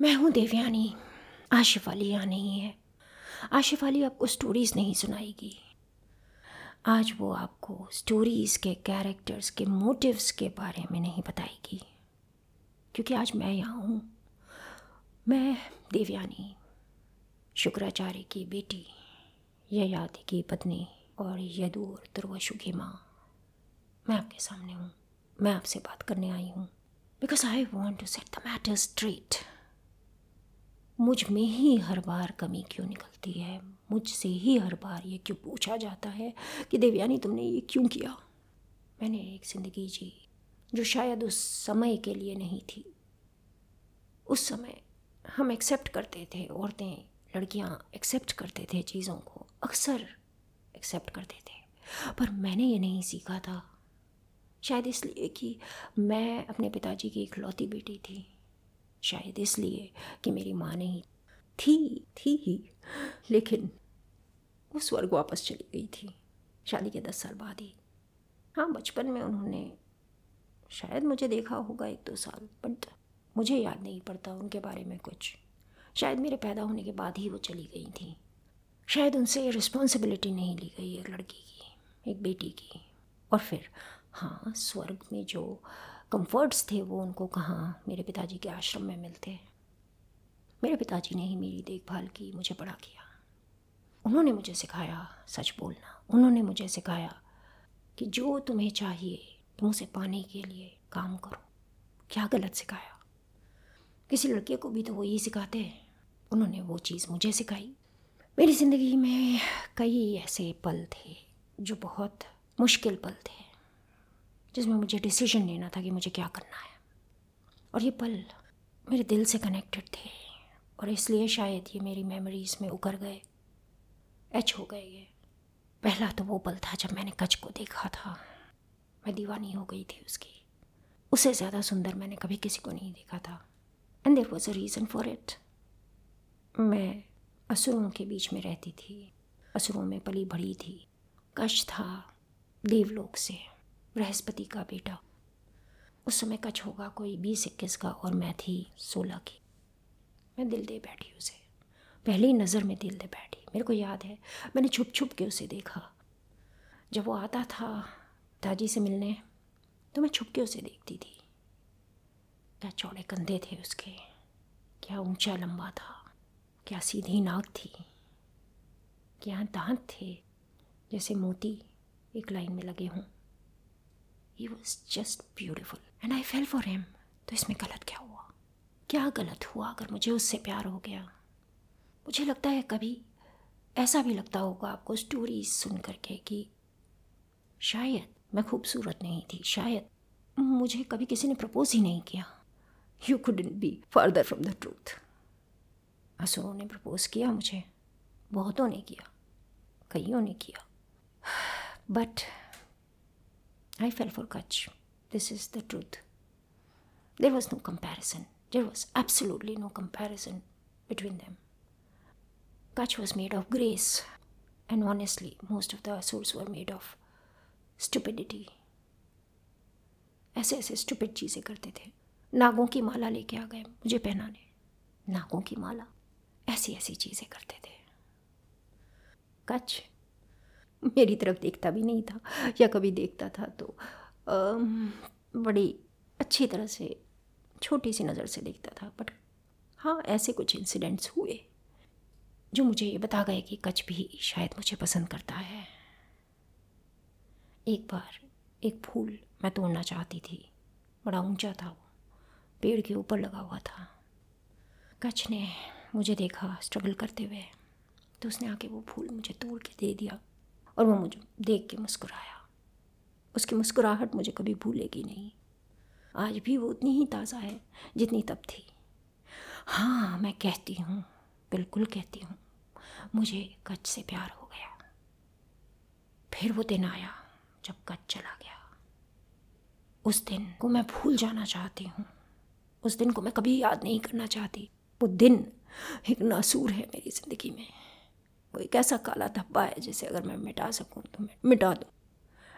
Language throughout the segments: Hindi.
मैं हूँ देवयानी। आशिफ अली यहाँ नहीं है। आशिफ अली आपको स्टोरीज़ नहीं सुनाएगी। आज वो आपको स्टोरीज़ के कैरेक्टर्स के मोटिव्स के बारे में नहीं बताएगी। क्योंकि आज मैं यहाँ हूँ। मैं देवयानी, शुक्राचार्य की बेटी, ययाति की पत्नी और यदूर दुर्वशु की माँ। मैं आपके सामने हूँ। मैं आपसे बात करने आई हूँ। Because I want to set the matter straight मुझमें ही हर बार कमी क्यों निकलती है? मुझसे ही हर बार ये क्यों पूछा जाता है कि देवयानी तुमने ये क्यों किया? मैंने एक ज़िंदगी जी जो शायद उस समय के लिए नहीं थी। उस समय हम एक्सेप्ट करते थे, औरतें, लड़कियाँ एक्सेप्ट करते थे चीज़ों को, अक्सर एक्सेप्ट करते थे। पर मैंने ये नहीं सीखा था। शायद इसलिए कि मैं अपने पिताजी की इकलौती बेटी थी। शायद इसलिए कि मेरी माँ नहीं थी थी ही। लेकिन वो स्वर्ग वापस चली गई थी, शादी के दस साल बाद ही। हाँ बचपन में उन्होंने शायद मुझे देखा होगा एक दो साल, बट मुझे याद नहीं पड़ता उनके बारे में कुछ। शायद मेरे पैदा होने के बाद ही वो चली गई थी। शायद उनसे रिस्पॉन्सिबिलिटी नहीं ली गई एक लड़की की, एक बेटी की। और फिर हाँ स्वर्ग में जो कंफर्ट्स थे, वो उनको कहाँ, मेरे पिताजी के आश्रम में मिलते मेरे पिताजी ने ही मेरी देखभाल की, मुझे बड़ा किया। उन्होंने मुझे सिखाया सच बोलना। उन्होंने मुझे सिखाया कि जो तुम्हें चाहिए, तुम उसे पाने के लिए काम करो। क्या गलत सिखाया? किसी लड़के को भी तो वो यही सिखाते हैं। उन्होंने वो चीज़ मुझे सिखाई। मेरी ज़िंदगी में कई ऐसे पल थे, जो बहुत मुश्किल पल थे। जिसमें मुझे डिसीज़न लेना था कि मुझे क्या करना है। और ये पल मेरे दिल से कनेक्टेड थे और इसलिए शायद ये मेरी मेमोरीज़ में उकर गए एच हो गए ये। पहला तो वो पल था जब मैंने कच को देखा था। मैं दीवानी हो गई थी उसकी। उससे ज़्यादा सुंदर मैंने कभी किसी को नहीं देखा था। And there was a reason for it मैं असुरों के बीच में रहती थी। असुरों में पली भड़ी थी। कश था देवलोक से। बृहस्पति का बेटा। उस समय कच होगा, कोई बीस इक्कीस का और मैं थी सोलह की। मैं दिल दे बैठी उसे। पहली नज़र में दिल दे बैठी। मेरे को याद है, मैंने छुप छुप के उसे देखा। जब वो आता था दादी से मिलने तो मैं छुप के उसे देखती थी। क्या चौड़े कंधे थे उसके, क्या ऊँचा लंबा था, क्या सीधी नाक थी, क्या दांत थे, जैसे मोती एक लाइन में लगे हों। He was just beautiful and I fell for him तो इसमें गलत क्या हुआ? क्या गलत हुआ अगर मुझे उससे प्यार हो गया? मुझे लगता है कभी ऐसा भी लगता होगा आपको स्टोरीज सुन करके कि शायद मैं खूबसूरत नहीं थी। शायद मुझे कभी किसी ने प्रपोज ही नहीं किया। You couldn't be further from the truth असुरों ने प्रपोज किया मुझे। बहुतों ने किया। कईयों ने किया। But I fell for Kach this is the truth there was no comparison there was absolutely no comparison between them Kach was made of grace and honestly most of the asuras were made of stupidity ऐसे ऐसे स्टुपिड चीज़ें करते थे नागों की माला लेके आ गए मुझे पहनाने नागों की माला ऐसी ऐसी चीज़ें करते थे कच मेरी तरफ़ देखता भी नहीं था, या कभी देखता था तो बड़ी अच्छी तरह से, छोटी सी नज़र से देखता था। बट हाँ ऐसे कुछ इंसिडेंट्स हुए, जो मुझे ये बता गए कि कच भी शायद मुझे पसंद करता है। एक बार एक फूल मैं तोड़ना चाहती थी, बड़ा ऊँचा था वो, पेड़ के ऊपर लगा हुआ था। कच ने मुझे देखा स्ट्रगल करते हुए तो उसने आके वो फूल मुझे तोड़ के दे दिया। और वो मुझे देख के मुस्कुराया। उसकी मुस्कुराहट मुझे कभी भूलेगी नहीं। आज भी वो उतनी ही ताज़ा है जितनी तब थी। हाँ मैं कहती हूँ, बिल्कुल कहती हूँ, मुझे कच्छ से प्यार हो गया। फिर वो दिन आया जब कच चला गया। उस दिन को मैं भूल जाना चाहती हूँ। उस दिन को मैं कभी याद नहीं करना चाहती। वो दिन एक नासूर है मेरी ज़िंदगी में। एक ऐसा काला धब्बा है, जिसे अगर मैं मिटा सकूँ तो मैं मिटा दूँ।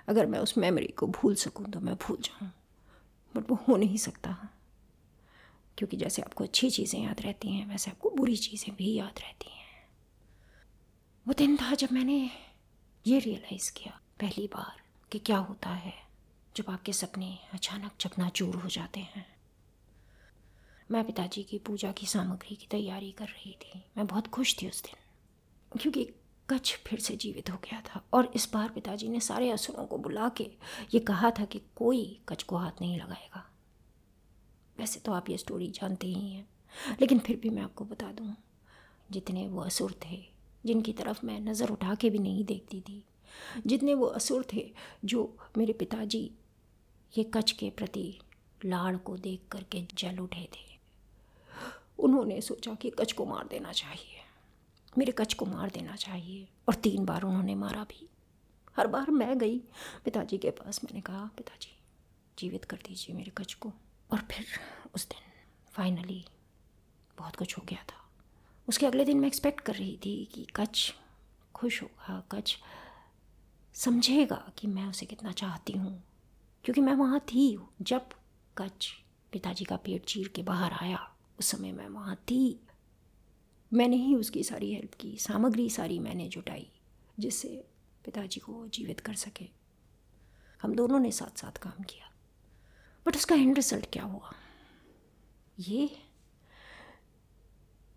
अगर मैं उस मेमोरी को भूल सकूँ तो मैं भूल जाऊँ। बट वो हो नहीं सकता। क्योंकि जैसे आपको अच्छी चीज़ें याद रहती हैं, वैसे आपको बुरी चीज़ें भी याद रहती हैं। वो दिन था जब मैंने ये रियलाइज़ किया पहली बार कि क्या होता है जब आपके सपने अचानक चपना चकनाचूर हो जाते हैं। मैं पिताजी की पूजा की सामग्री की तैयारी कर रही थी। मैं बहुत खुश थी उस दिन। क्योंकि कच्छ फिर से जीवित हो गया था और इस बार पिताजी ने सारे असुरों को बुला के ये कहा था कि कोई कच्छ को हाथ नहीं लगाएगा। वैसे तो आप ये स्टोरी जानते ही हैं, लेकिन फिर भी मैं आपको बता दूँ, जितने वो असुर थे, जिनकी तरफ़ मैं नज़र उठा के भी नहीं देखती थी, जितने वो असुर थे जो मेरे पिताजी ये कच्छ के प्रति लाड़ को देख करके जल उठे थे, उन्होंने सोचा कि कच्छ को मार देना चाहिए। मेरे कच्छ को मार देना चाहिए। और तीन बार उन्होंने मारा भी। हर बार मैं गई। पिताजी के पास मैंने कहा, पिताजी, जीवित कर दीजिए मेरे कच्छ को। और फिर उस दिन फाइनली बहुत कुछ हो गया था। उसके अगले दिन मैं एक्सपेक्ट कर रही थी कि कच्छ खुश होगा, कच्छ समझेगा कि मैं उसे कितना चाहती हूँ। क्योंकि मैं वहाँ थी जब कच्छ पिताजी का पेट चीर के बाहर आया। उस समय मैं वहाँ थी। मैंने ही उसकी सारी हेल्प की, सामग्री सारी मैंने जुटाई, जिससे पिताजी को जीवित कर सके। हम दोनों ने साथ साथ काम किया। बट उसका एंड रिज़ल्ट क्या हुआ? ये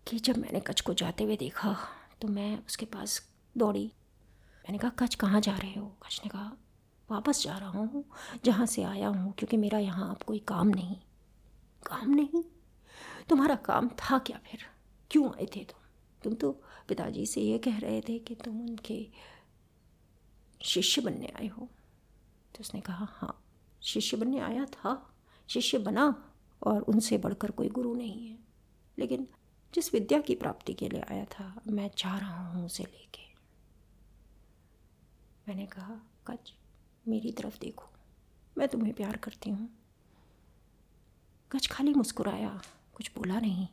कि जब मैंने कच को जाते हुए देखा तो मैं उसके पास दौड़ी। मैंने कहा कच कहाँ जा रहे हो? कच ने कहा, वापस जा रहा हूँ, जहाँ से आया हूँ, क्योंकि मेरा यहाँ अब कोई काम नहीं। काम नहीं? तुम्हारा काम था क्या फिर? क्यों आए थे तुम? तुम तो पिताजी से ये कह रहे थे कि तुम उनके शिष्य बनने आए हो। तो उसने कहा हाँ शिष्य बनने आया था। शिष्य बना और उनसे बढ़कर कोई गुरु नहीं है। लेकिन जिस विद्या की प्राप्ति के लिए आया था, मैं चाह रहा हूँ उसे लेके। मैंने कहा कच मेरी तरफ़ देखो। मैं तुम्हें प्यार करती हूँ। कच खाली मुस्कुराया, कुछ बोला नहीं।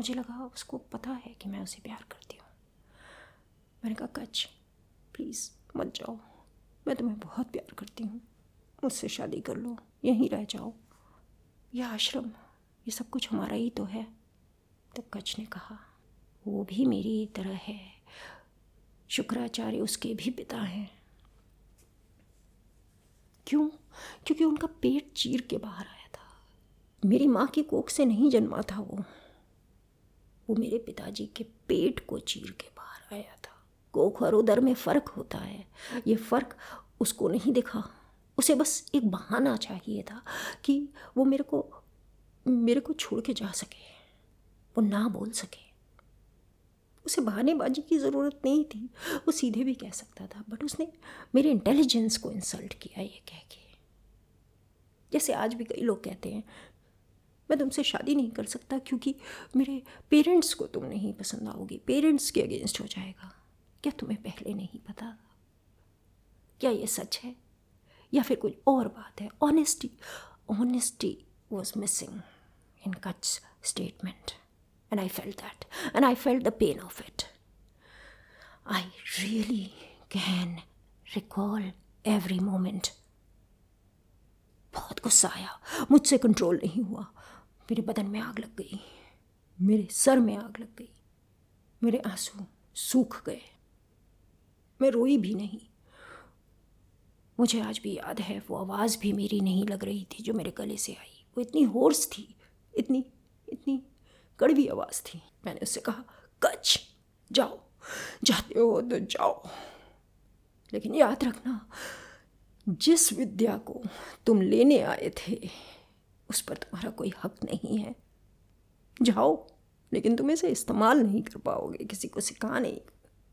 मुझे लगा उसको पता है कि मैं उसे प्यार करती हूँ। मैंने कहा कच प्लीज़ मत जाओ। मैं तुम्हें बहुत प्यार करती हूँ। मुझसे शादी कर लो। यहीं रह जाओ। यह आश्रम, ये सब कुछ हमारा ही तो है। तब कच ने कहा, वो भी मेरी तरह है। शुक्राचार्य उसके भी पिता हैं। क्यों? क्योंकि उनका पेट चीर के बाहर आया था। मेरी माँ की कोख से नहीं जन्मा था वो। वो मेरे पिताजी के पेट को चीर के बाहर आया था। कोख और उदर में फ़र्क होता है। ये फ़र्क उसको नहीं दिखा। उसे बस एक बहाना चाहिए था कि वो मेरे को मेरे को छोड़ के जा सके। वो ना बोल सके। उसे बहानेबाजी की ज़रूरत नहीं थी। वो सीधे भी कह सकता था बट उसने मेरे इंटेलिजेंस को इंसल्ट किया ये कह के। जैसे आज भी कई लोग कहते हैं मैं तुमसे शादी नहीं कर सकता क्योंकि मेरे पेरेंट्स को तुम नहीं पसंद आओगी। पेरेंट्स के अगेंस्ट हो जाएगा। क्या तुम्हें पहले नहीं पता? क्या ये सच है? या फिर कोई और बात है? Honesty honesty was missing in Kach's statement and I felt that and I felt the pain of it I really can recall every moment बहुत गुस्सा आया। मुझसे कंट्रोल नहीं हुआ। मेरे बदन में आग लग गई। मेरे सर में आग लग गई। मेरे आँसू सूख गए। मैं रोई भी नहीं। मुझे आज भी याद है, वो आवाज़ भी मेरी नहीं लग रही थी जो मेरे गले से आई। वो इतनी होर्स थी, इतनी इतनी कड़वी आवाज़ थी। मैंने उससे कहा कच जाओ, जाते हो तो जाओ। लेकिन याद रखना, जिस विद्या को तुम लेने आए थे उस पर तुम्हारा कोई हक नहीं है। जाओ, लेकिन तुम इसे इस्तेमाल नहीं कर पाओगे, किसी को सिखा नहीं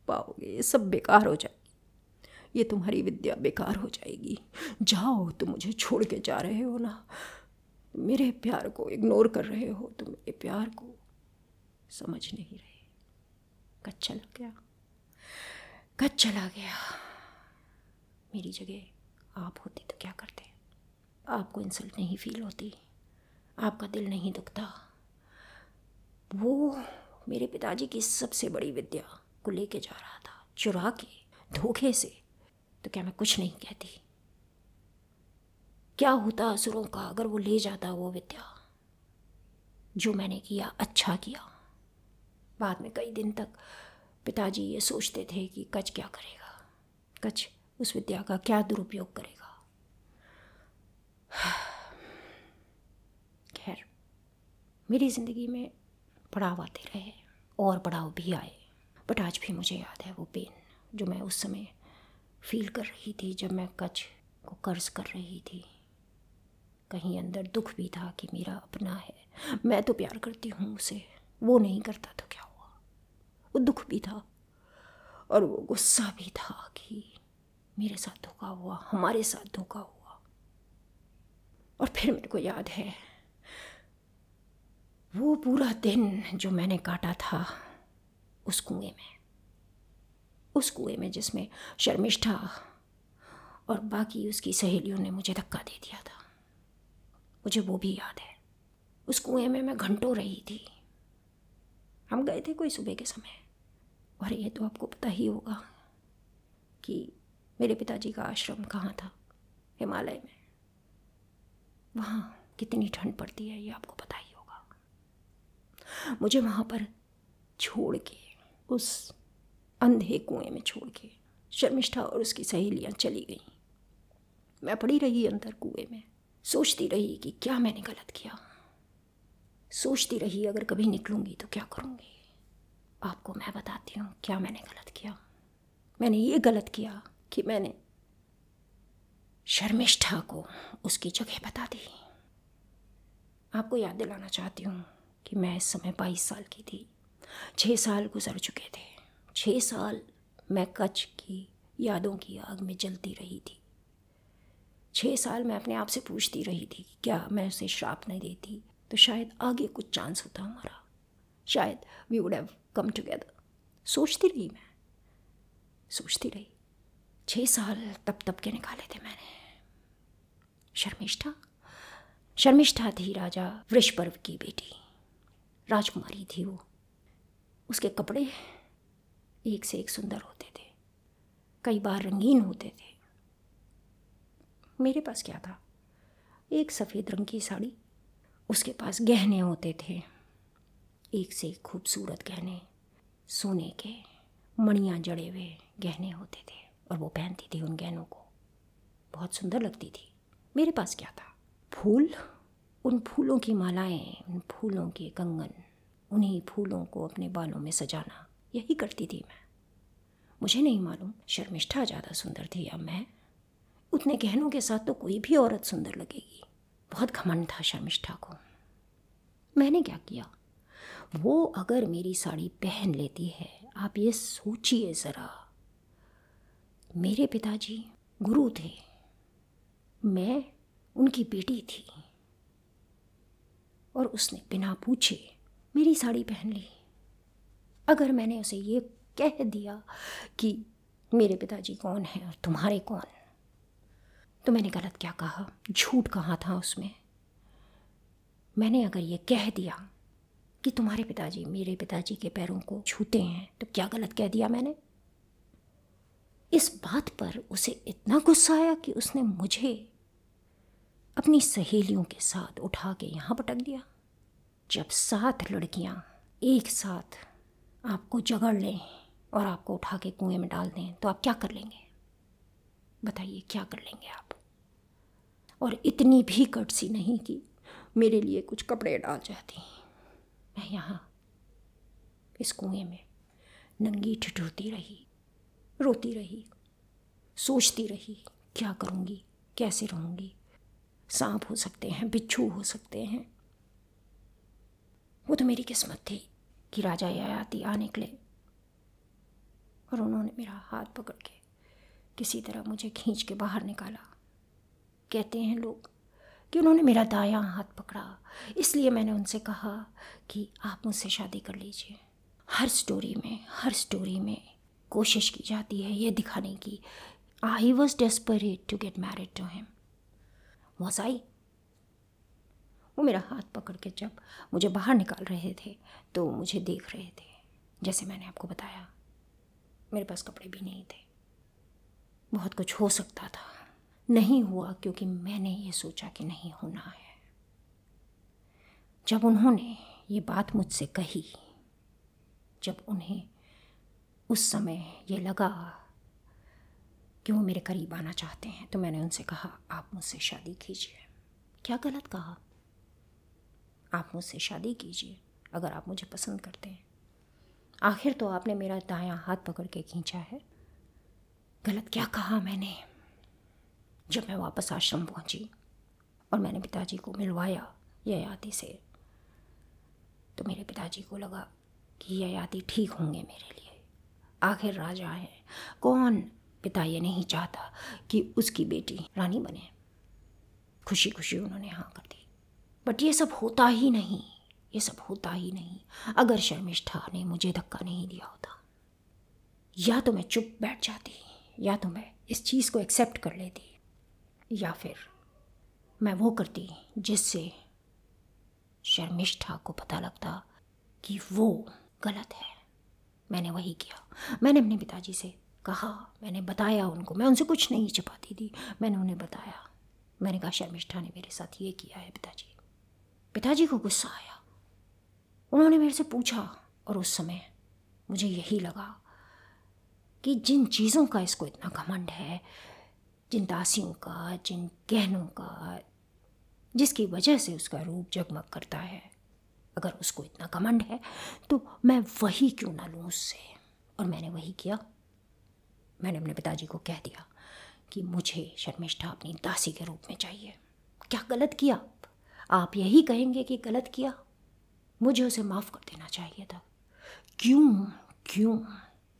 पाओगे, ये सब बेकार हो जाएगी ये तुम्हारी विद्या बेकार हो जाएगी। जाओ, तुम मुझे छोड़ के जा रहे हो ना। मेरे प्यार को इग्नोर कर रहे हो, तुम मेरे प्यार को समझ नहीं रहे। कच चला गया। कच चला गया। मेरी जगह आप होती तो क्या करते? आपको इंसल्ट नहीं फील होती। आपका दिल नहीं दुखता। वो मेरे पिताजी की सबसे बड़ी विद्या को लेके जा रहा था, चुरा के, धोखे से। तो क्या मैं कुछ नहीं कहती? क्या होता असुरों का अगर वो ले जाता वो विद्या? जो मैंने किया अच्छा किया। बाद में कई दिन तक पिताजी ये सोचते थे कि कच क्या करेगा? कच उस विद्या का क्या दुरुपयोग करेगा खैर मेरी ज़िंदगी में पड़ाव आते रहे और पड़ाव भी आए। बट आज भी मुझे याद है वो पेन जो मैं उस समय फील कर रही थी जब मैं कच को कर्ज कर रही थी। कहीं अंदर दुख भी था कि मेरा अपना है। मैं तो प्यार करती हूँ उसे। वो नहीं करता तो क्या हुआ? वो दुख भी था और वो गुस्सा भी था कि मेरे साथ धोखा हुआ, हमारे साथ धोखा हुआ। और फिर मेरे को याद है वो पूरा दिन जो मैंने काटा था उस कुएँ में। उस कुएँ में जिसमें शर्मिष्ठा और बाकी उसकी सहेलियों ने मुझे धक्का दे दिया था। मुझे वो भी याद है। उस कुएँ में मैं घंटों रही थी। हम गए थे कोई सुबह के समय। और ये तो आपको पता ही होगा कि मेरे पिताजी का आश्रम कहाँ था? हिमालय में। वहाँ कितनी ठंड पड़ती है ये आपको पता ही मुझे वहाँ पर छोड़ के, उस अंधे कुएँ में छोड़ के शर्मिष्ठा और उसकी सहेलियाँ चली गईं। मैं पड़ी रही अंदर कुएँ में, सोचती रही कि क्या मैंने गलत किया। सोचती रही, अगर कभी निकलूँगी तो क्या करूँगी? आपको मैं बताती हूँ क्या मैंने गलत किया। मैंने ये गलत किया कि मैंने शर्मिष्ठा को उसकी जगह बता दी। आपको याद दिलाना चाहती हूँ कि मैं इस समय बाईस साल की थी। छः साल गुजर चुके थे। छः साल मैं कच्छ की यादों की आग में जलती रही थी। छः साल मैं अपने आप से पूछती रही थी कि क्या मैं उसे श्राप नहीं देती? तो शायद आगे कुछ चांस होता हमारा। शायद we would have come together सोचती रही मैं। सोचती रही। छः साल तब तब के निकाले थे मैंने। शर्मिष्ठा? शर्मिष्ठा थी राजा वृषपर्व की बेटी। राजकुमारी थी वो। उसके कपड़े एक से एक सुंदर होते थे। कई बार रंगीन होते थे। मेरे पास क्या था? एक सफ़ेद रंग की साड़ी, उसके पास गहने होते थे। एक से एक खूबसूरत गहने, सोने के मणियाँ जड़े हुए गहने होते थे और वो पहनती थी उन गहनों को। बहुत सुंदर लगती थी। मेरे पास क्या था? फूल उन फूलों की मालाएँ, उन फूलों के कंगन, उन्हीं फूलों को अपने बालों में सजाना, यही करती थी मैं। मुझे नहीं मालूम शर्मिष्ठा ज़्यादा सुंदर थी या मैं। उतने गहनों के साथ तो कोई भी औरत सुंदर लगेगी। बहुत घमंड था शर्मिष्ठा को। मैंने क्या किया? वो अगर मेरी साड़ी पहन लेती है, आप ये सोचिए ज़रा। मेरे पिताजी गुरु थे। मैं उनकी बेटी थी। और उसने बिना पूछे मेरी साड़ी पहन ली। अगर मैंने उसे ये कह दिया कि मेरे पिताजी कौन हैं और तुम्हारे कौन तो मैंने गलत क्या कहा? झूठ कहा था उसमें। मैंने अगर ये कह दिया कि तुम्हारे पिताजी मेरे पिताजी के पैरों को छूते हैं तो क्या गलत कह दिया मैंने? इस बात पर उसे इतना गुस्सा आया कि उसने मुझे अपनी सहेलियों के साथ उठा के यहाँ पटक दिया। जब सात लड़कियाँ एक साथ आपको जगड़ लें और आपको उठा के कुएँ में डाल दें तो आप क्या कर लेंगे? बताइए, क्या कर लेंगे आप? और इतनी भी कटसी नहीं कि मेरे लिए कुछ कपड़े डाल जाती। मैं यहाँ इस कुएँ में नंगी ठिठुरती रही, रोती रही, सोचती रही, क्या करूँगी, कैसे रहूँगी? सांप हो सकते हैं, बिच्छू हो सकते हैं। वो तो मेरी किस्मत थी कि राजा यायाति आ निकले और उन्होंने मेरा हाथ पकड़ के किसी तरह मुझे खींच के बाहर निकाला। कहते हैं लोग कि उन्होंने मेरा दायां हाथ पकड़ा। इसलिए मैंने उनसे कहा कि आप मुझसे शादी कर लीजिए। हर स्टोरी में, हर स्टोरी में कोशिश की जाती है ये दिखाने की। I was desperate to get married to him I. वो मेरा हाथ पकड़ के जब मुझे बाहर निकाल रहे थे तो मुझे देख रहे थे, जैसे मैंने आपको बताया। मेरे पास कपड़े भी नहीं थे। बहुत कुछ हो सकता था। नहीं हुआ क्योंकि मैंने ये सोचा कि नहीं होना है। जब उन्होंने ये बात मुझसे कही, जब उन्हें उस समय ये लगा कि वो मेरे करीब आना चाहते हैं। तो मैंने उनसे कहा, आप मुझसे शादी कीजिए। क्या गलत कहा? आप मुझसे शादी कीजिए, अगर आप मुझे पसंद करते हैं। आखिर तो आपने मेरा दायां हाथ पकड़ के खींचा है। गलत क्या कहा मैंने? जब मैं वापस आश्रम पहुँची और मैंने पिताजी को मिलवाया ययाति से तो मेरे पिताजी को लगा कि ययाति ठीक होंगे मेरे लिए। आखिर राजा है। कौन पिता ये नहीं चाहता कि उसकी बेटी रानी बने। खुशी खुशी उन्होंने हाँ कर दी। बट ये सब होता ही नहीं। ये सब होता ही नहीं। अगर शर्मिष्ठा ने मुझे धक्का नहीं दिया होता, या तो मैं चुप बैठ जाती, या तो मैं इस चीज़ को एक्सेप्ट कर लेती, या फिर मैं वो करती जिससे शर्मिष्ठा को पता लगता कि वो गलत है। मैंने वही किया। मैंने अपने पिताजी से कहा, मैंने बताया उनको। मैं उनसे कुछ नहीं छिपाती थी। मैंने उन्हें बताया। मैंने कहा, शर्मिष्ठा ने मेरे साथ ये किया है, पिताजी। पिताजी को गुस्सा आया। उन्होंने मेरे से पूछा, और उस समय मुझे यही लगा कि जिन चीज़ों का इसको इतना घमंड है, जिन दासियों का, जिन गहनों का, जिसकी वजह से उसका रूप जगमग करता है, अगर उसको इतना घमंड है तो मैं वही क्यों ना लूँ उससे? और मैंने वही किया। मैंने अपने पिताजी को कह दिया कि मुझे शर्मिष्ठा अपनी दासी के रूप में चाहिए। क्या गलत किया? आप यही कहेंगे कि गलत किया? मुझे उसे माफ़ कर देना चाहिए था। क्यों? क्यों?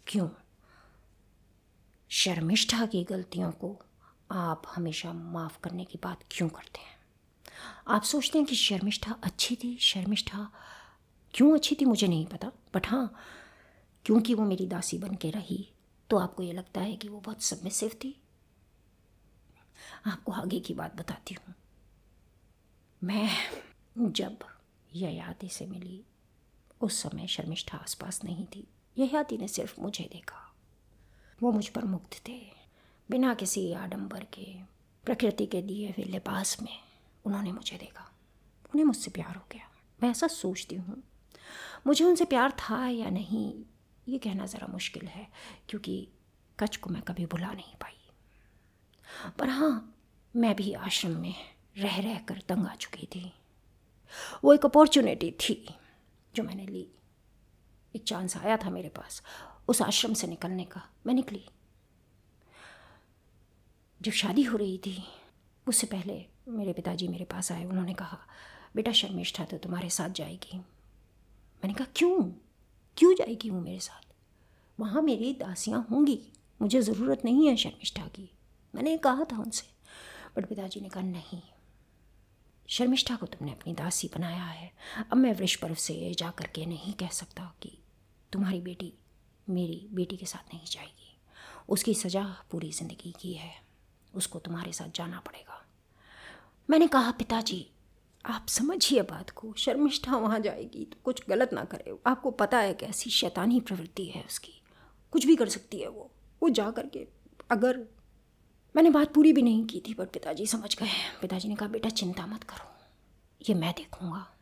क्यों? शर्मिष्ठा की गलतियों को आप हमेशा माफ़ करने की बात क्यों करते हैं? आप सोचते हैं कि शर्मिष्ठा अच्छी थी? शर्मिष्ठा क्यों अच्छी थी मुझे नहीं पता। बट हाँ क्योंकि वो मेरी दासी बन के रही तो आपको ये लगता है कि वो बहुत सबमिसिव थी? आपको आगे की बात बताती हूँ। मैं जब ययाति से मिली, उस समय शर्मिष्ठा आसपास नहीं थी। ययाति ने सिर्फ़ मुझे देखा। वो मुझ पर मुक्त थे। बिना किसी आडंबर के, प्रकृति के दिए हुए लिबास में उन्होंने मुझे देखा। उन्हें मुझसे प्यार हो गया। मैं ऐसा सोचती हूँ, मुझे उनसे प्यार था या नहीं ये कहना ज़रा मुश्किल है, क्योंकि कच को मैं कभी भुला नहीं पाई। पर हाँ मैं भी आश्रम में रह रह कर तंग आ चुकी थी। वो एक अपॉर्चुनिटी थी जो मैंने ली। एक चांस आया था मेरे पास, उस आश्रम से निकलने का। मैं निकली। जब शादी हो रही थी, उससे पहले मेरे पिताजी मेरे पास आए, उन्होंने कहा, बेटा शर्मिष्ठा तो तुम्हारे साथ जाएगी। मैंने कहा, क्यों? क्यों जाएगी वो मेरे साथ? वहाँ मेरी दासियाँ होंगी। मुझे ज़रूरत नहीं है शर्मिष्ठा की। मैंने कहा था उनसे, बट पिताजी ने कहा, नहीं। शर्मिष्ठा को तुमने अपनी दासी बनाया है। अब मैं वृक्ष पर्व से जा कर के नहीं कह सकता कि तुम्हारी बेटी मेरी बेटी के साथ नहीं जाएगी। उसकी सज़ा पूरी ज़िंदगी की है। उसको तुम्हारे साथ जाना पड़ेगा। मैंने कहा, पिताजी आप समझिए बात को, शर्मिष्ठा वहाँ जाएगी तो कुछ गलत ना करे। आपको पता है कैसी शैतानी प्रवृत्ति है उसकी। कुछ भी कर सकती है वो। वो जा कर के अगर मैंने बात पूरी भी नहीं की थी, पर पिताजी समझ गए पिताजी ने कहा, बेटा, चिंता मत करो। ये मैं देखूँगा।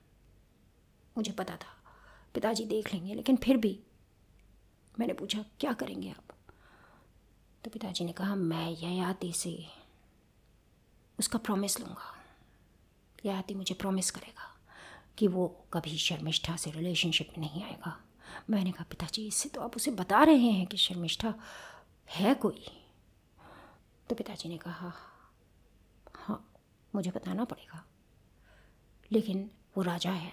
मुझे पता था। पिताजी देख लेंगे, लेकिन फिर भी मैंने पूछा, क्या करेंगे आप? तो पिताजी ने कहा, मैं ययाति से उसका प्रॉमिस लूँगा। ययाति मुझे प्रॉमिस करेगा कि वो कभी शर्मिष्ठा से रिलेशनशिप में नहीं आएगा। मैंने कहा, पिताजी, इससे तो आप उसे बता रहे हैं कि शर्मिष्ठा है कोई? तो पिताजी ने कहा हाँ मुझे बताना पड़ेगा। लेकिन वो राजा है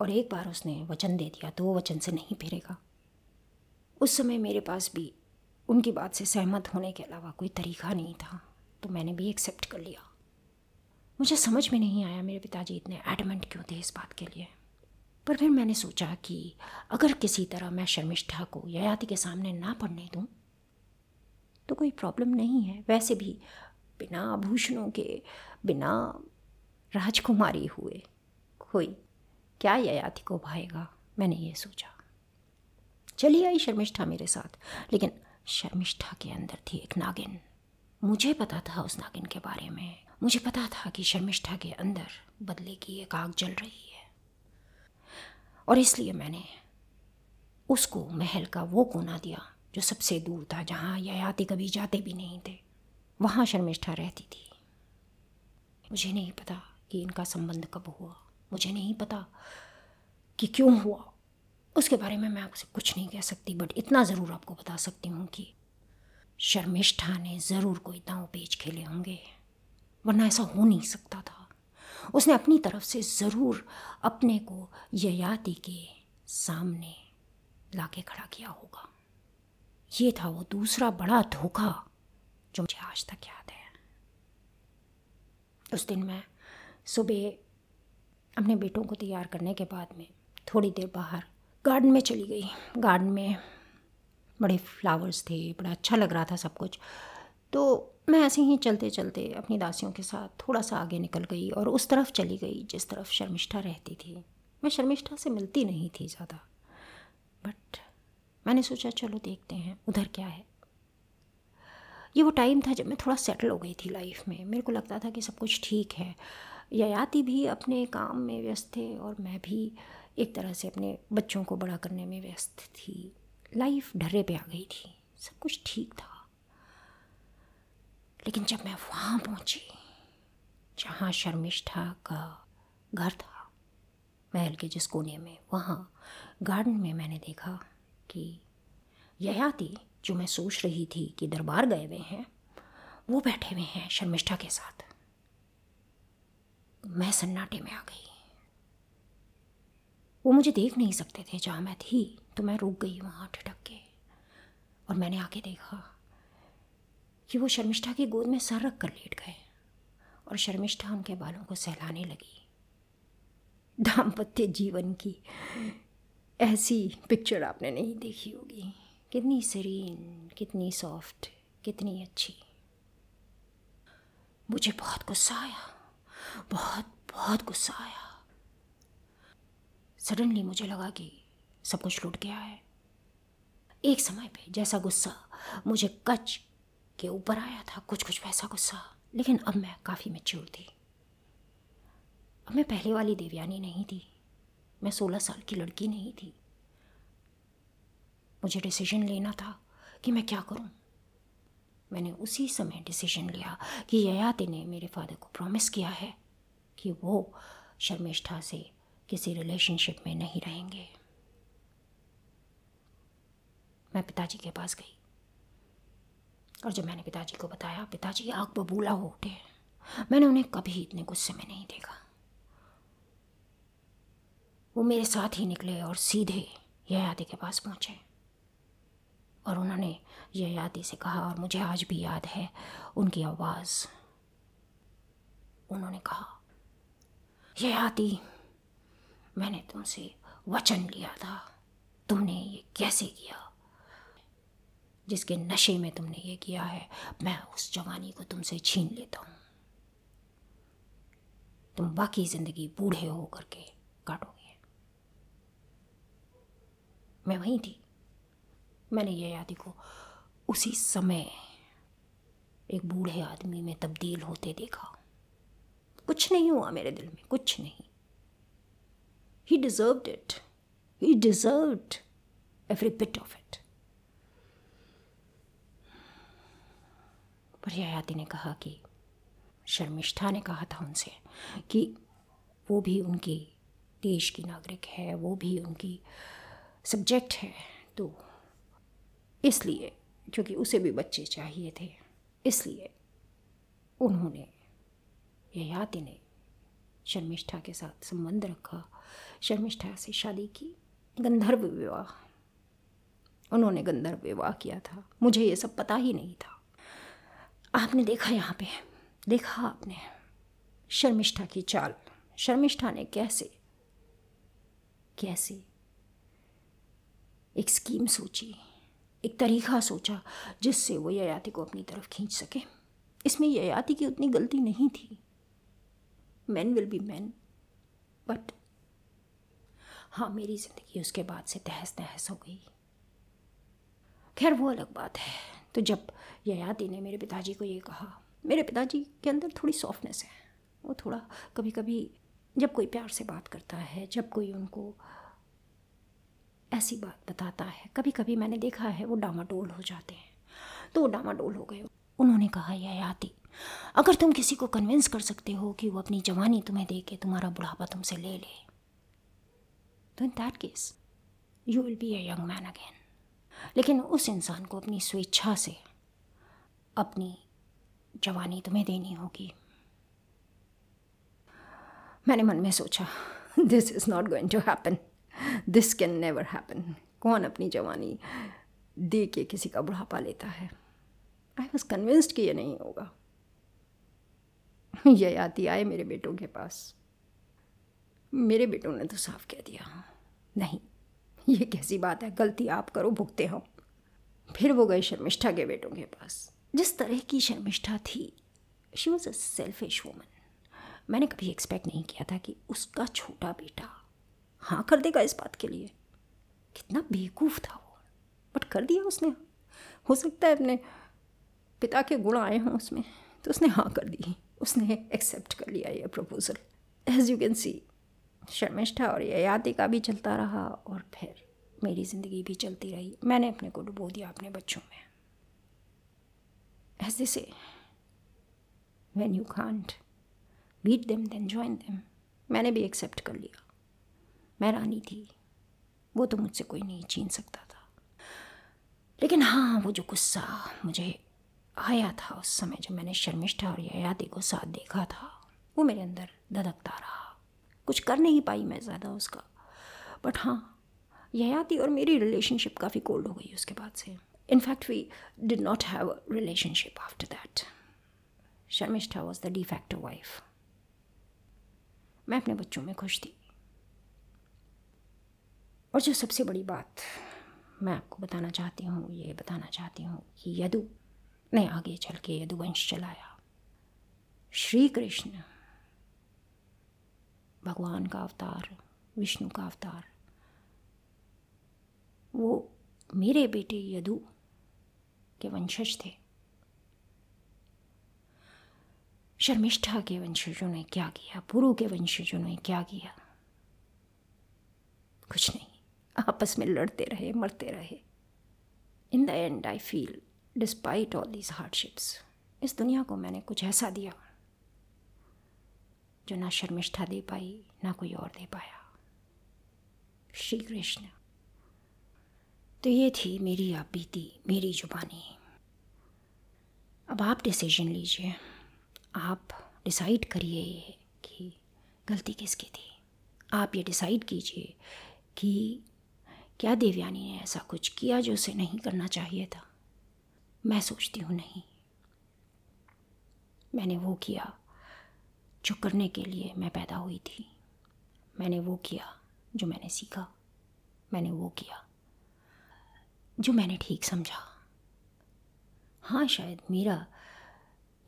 और एक बार उसने वचन दे दिया तो वो वचन से नहीं फिरेगा। उस समय मेरे पास भी उनकी बात से सहमत होने के अलावा कोई तरीका नहीं था तो मैंने भी एक्सेप्ट कर लिया। मुझे समझ में नहीं आया मेरे पिताजी इतने एडमेंट क्यों थे इस बात के लिए। पर फिर मैंने सोचा कि अगर किसी तरह मैं शर्मिष्ठा को ययाति के सामने ना पढ़ने दूँ तो कोई प्रॉब्लम नहीं है। वैसे भी बिना आभूषणों के, बिना राजकुमारी हुए कोई क्या ययाति को भाएगा? मैंने ये सोचा। चली आई शर्मिष्ठा मेरे साथ, लेकिन शर्मिष्ठा के अंदर थी एक नागिन। मुझे पता था उस नागिन के बारे में मुझे पता था कि शर्मिष्ठा के अंदर बदले की एक आग जल रही है। और इसलिए मैंने उसको महल का वो कोना दिया जो सबसे दूर था, जहाँ ययाति कभी जाते भी नहीं थे। वहाँ शर्मिष्ठा रहती थी। मुझे नहीं पता कि इनका संबंध कब हुआ। मुझे नहीं पता कि क्यों हुआ। उसके बारे में मैं आपसे कुछ नहीं कह सकती, बट इतना ज़रूर आपको बता सकती हूँ कि शर्मिष्ठा ने ज़रूर कोई दांव पेच खेले होंगे। वरना ऐसा हो नहीं सकता था। उसने अपनी तरफ़ से ज़रूर अपने को ययाति के सामने लाके खड़ा किया होगा। ये था वो दूसरा बड़ा धोखा जो मुझे आज तक याद है। उस दिन मैं सुबह अपने बेटों को तैयार करने के बाद में थोड़ी देर बाहर गार्डन में चली गई। गार्डन में बड़े फ्लावर्स थे, बड़ा अच्छा लग रहा था सब कुछ। तो मैं ऐसे ही चलते चलते अपनी दासियों के साथ थोड़ा सा आगे निकल गई और उस तरफ़ चली गई, जिस तरफ़ शर्मिष्ठा रहती थी। मैं शर्मिष्ठा से मिलती नहीं थी ज़्यादा। बट मैंने सोचा, चलो देखते हैं, उधर क्या है? ये वो टाइम था जब मैं थोड़ा सेटल हो गई थी लाइफ में। मेरे को लगता था कि सब कुछ ठीक है। ययाति भी अपने काम में व्यस्त थे और मैं भी एक तरह से अपने बच्चों को बड़ा करने में व्यस्त थी। लाइफ ढर्रे पे आ गई थी। सब कुछ ठीक था। लेकिन जब मैं वहाँ पहुँची, जहाँ शर्मिष्ठा का घर था, महल के जिस कोने में, वहाँ गार्डन में मैंने देखा कि ययाति, जो मैं सोच रही थी कि दरबार गए हुए हैं, वो बैठे हुए हैं शर्मिष्ठा के साथ। मैं सन्नाटे में आ गई। वो मुझे देख नहीं सकते थे, जहाँ मैं थी तो मैं रुक गई वहाँ ठिठक के। और मैंने आके देखा कि वो शर्मिष्ठा की गोद में सर रख कर लेट गए और शर्मिष्ठा उनके बालों को सहलाने लगी। दाम्पत्य जीवन की ऐसी पिक्चर आपने नहीं देखी होगी। कितनी सरीन कितनी सॉफ्ट कितनी अच्छी। मुझे बहुत गुस्सा आया, बहुत बहुत गुस्सा आया। सडनली मुझे लगा कि सब कुछ लुट गया है। एक समय पे जैसा गुस्सा मुझे कच के ऊपर आया था, कुछ कुछ वैसा गुस्सा। लेकिन अब मैं काफ़ी मेच्योर थी। अब मैं पहले वाली देवयानी नहीं थी। मैं सोलह साल की लड़की नहीं थी। मुझे डिसीज़न लेना था कि मैं क्या करूँ। मैंने उसी समय डिसीज़न लिया कि ययाति ने मेरे फादर को प्रॉमिस किया है कि वो शर्मिष्ठा से किसी रिलेशनशिप में नहीं रहेंगे। मैं पिताजी के पास गई। और जब मैंने पिताजी को बताया, पिताजी, आग बबूला हो उठे। मैंने उन्हें कभी इतने गुस्से में नहीं देखा। वो मेरे साथ ही निकले और सीधे ययाति के पास पहुँचे। और उन्होंने यह यादी से कहा, और मुझे आज भी याद है उनकी आवाज़। उन्होंने कहा यह यादी मैंने तुमसे वचन लिया था। तुमने ये कैसे किया? जिसके नशे में तुमने ये किया है, मैं उस जवानी को तुमसे छीन लेता हूँ। तुम बाकी ज़िंदगी बूढ़े हो करके काटोगे। मैं वहीं थी। मैंने ययाति को उसी समय एक बूढ़े आदमी में तब्दील होते देखा। कुछ नहीं हुआ मेरे दिल में, कुछ नहीं। He deserve it he deserve every bit of it पर ययाति ने कहा कि शर्मिष्ठा ने कहा था उनसे कि वो भी उनकी देश की नागरिक है, वो भी उनकी सब्जेक्ट है तो इसलिए, क्योंकि उसे भी बच्चे चाहिए थे, इसलिए उन्होंने ययाति ने शर्मिष्ठा के साथ संबंध रखा। शर्मिष्ठा से शादी की। गंधर्व विवाह। उन्होंने गंधर्व विवाह किया था। मुझे ये सब पता ही नहीं था। आपने देखा यहाँ पे देखा आपने शर्मिष्ठा की चाल। शर्मिष्ठा ने कैसे? कैसे? एक स्कीम सोची, एक तरीका सोचा, जिससे वो ययाति को अपनी तरफ़ खींच सके। इसमें ययाति की उतनी गलती नहीं थी। Man will be man, but हाँ मेरी ज़िंदगी उसके बाद से तहस तहस हो गई। खैर, वो अलग बात है। तो जब ययाति ने मेरे पिताजी को ये कहा, मेरे पिताजी के अंदर थोड़ी सॉफ्टनेस है। वो थोड़ा कभी कभी जब कोई प्यार से बात करता है, जब कोई उनको ऐसी बात बताता है कभी कभी मैंने देखा है वो डामाडोल हो जाते हैं। तो वो डामाडोल हो गए। उन्होंने कहा यह आती अगर तुम किसी को कन्विंस कर सकते हो कि वो अपनी जवानी तुम्हें दे के तुम्हारा बुढ़ापा तुमसे ले ले तो in that case you will be a young man again लेकिन उस इंसान को अपनी स्वेच्छा से अपनी जवानी तुम्हें देनी होगी। मैंने मन में सोचा this is not going to happen this can never happen कौन अपनी जवानी दे के किसी का बुढ़ापा लेता है? आई वॉज़ कन्विंस्ड कि ये नहीं होगा। ये आती आए मेरे बेटों के पास। मेरे बेटों ने तो साफ़ कह दिया। नहीं ये कैसी बात है? गलती आप करो, भुगते हो। फिर वो गए शर्मिष्ठा के बेटों के पास। जिस तरह की शर्मिष्ठा थी she was a selfish woman मैंने कभी एक्सपेक्ट नहीं किया था कि उसका छोटा बेटा हाँ कर देगा इस बात के लिए। कितना बेवकूफ़ था वो। बट कर दिया उसने। हो सकता है अपने पिता के गुण आए हों उसमें तो उसने हाँ कर दी। उसने एक्सेप्ट कर लिया ये proposal as you can see Sharmishtha और यादी का भी चलता रहा और फिर मेरी ज़िंदगी भी चलती रही। मैंने अपने को डुबो दिया अपने बच्चों में। ऐसे से when you can't beat them then join them मैंने भी एक्सेप्ट कर लिया। मैं रानी थी। वो तो मुझसे कोई नहीं छीन सकता था। लेकिन हाँ वो जो गुस्सा मुझे आया था उस समय जब मैंने शर्मिष्ठा और ययाति को साथ देखा था, वो मेरे अंदर धधकता रहा। कुछ कर नहीं पाई मैं ज़्यादा उसका। बट हाँ ययाति और मेरी रिलेशनशिप काफ़ी कोल्ड हो गई उसके बाद से। In fact we did not have relationship after that Sharmishtha was the de facto wife मैं अपने बच्चों में खुश थी। और जो सबसे बड़ी बात मैं आपको बताना चाहती हूँ, ये बताना चाहती हूँ कि यदु ने आगे चल के यदुवंश चलाया। श्री कृष्ण भगवान का अवतार, विष्णु का अवतार। वो मेरे बेटे यदु के वंशज थे। शर्मिष्ठा के वंशजों ने क्या किया? पुरु के वंशजों ने क्या किया? कुछ नहीं। आपस में लड़ते रहे, मरते रहे। In the end I feel despite all these hardships इस दुनिया को मैंने कुछ ऐसा दिया। जो ना शर्मिष्ठा दे पाई, ना कोई और दे पाया। श्री कृष्ण। तो ये थी मेरी आप बीती, मेरी जुबानी। अब आप डिसीज़न लीजिए। आप डिसाइड करिए कि गलती किसकी थी। आप ये डिसाइड कीजिए कि क्या देवयानी ने ऐसा कुछ किया जो उसे नहीं करना चाहिए था। मैं सोचती हूँ नहीं। मैंने वो किया। जो करने के लिए मैं पैदा हुई थी। मैंने वो किया जो मैंने सीखा। मैंने वो किया जो मैंने ठीक समझा। हाँ शायद मेरा,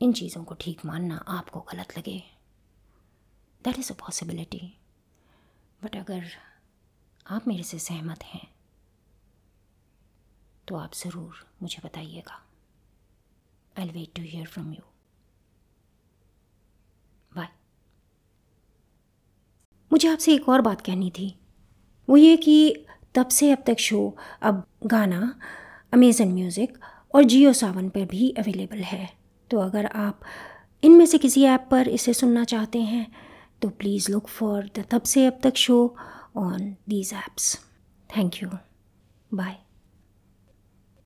इन चीज़ों को ठीक मानना आपको गलत लगे। That is a possibility but अगर आप मेरे से सहमत हैं तो आप ज़रूर मुझे बताइएगा। I wait to hear from you bye मुझे आपसे एक और बात कहनी थी। वो ये कि तब से अब तक शो, अब गाना अमेजन म्यूज़िक और जियो सावन पर भी अवेलेबल है। तो अगर आप इनमें से किसी ऐप पर इसे सुनना चाहते हैं तो प्लीज़ लुक फॉर द तब से अब तक show on these apps thank you Bye.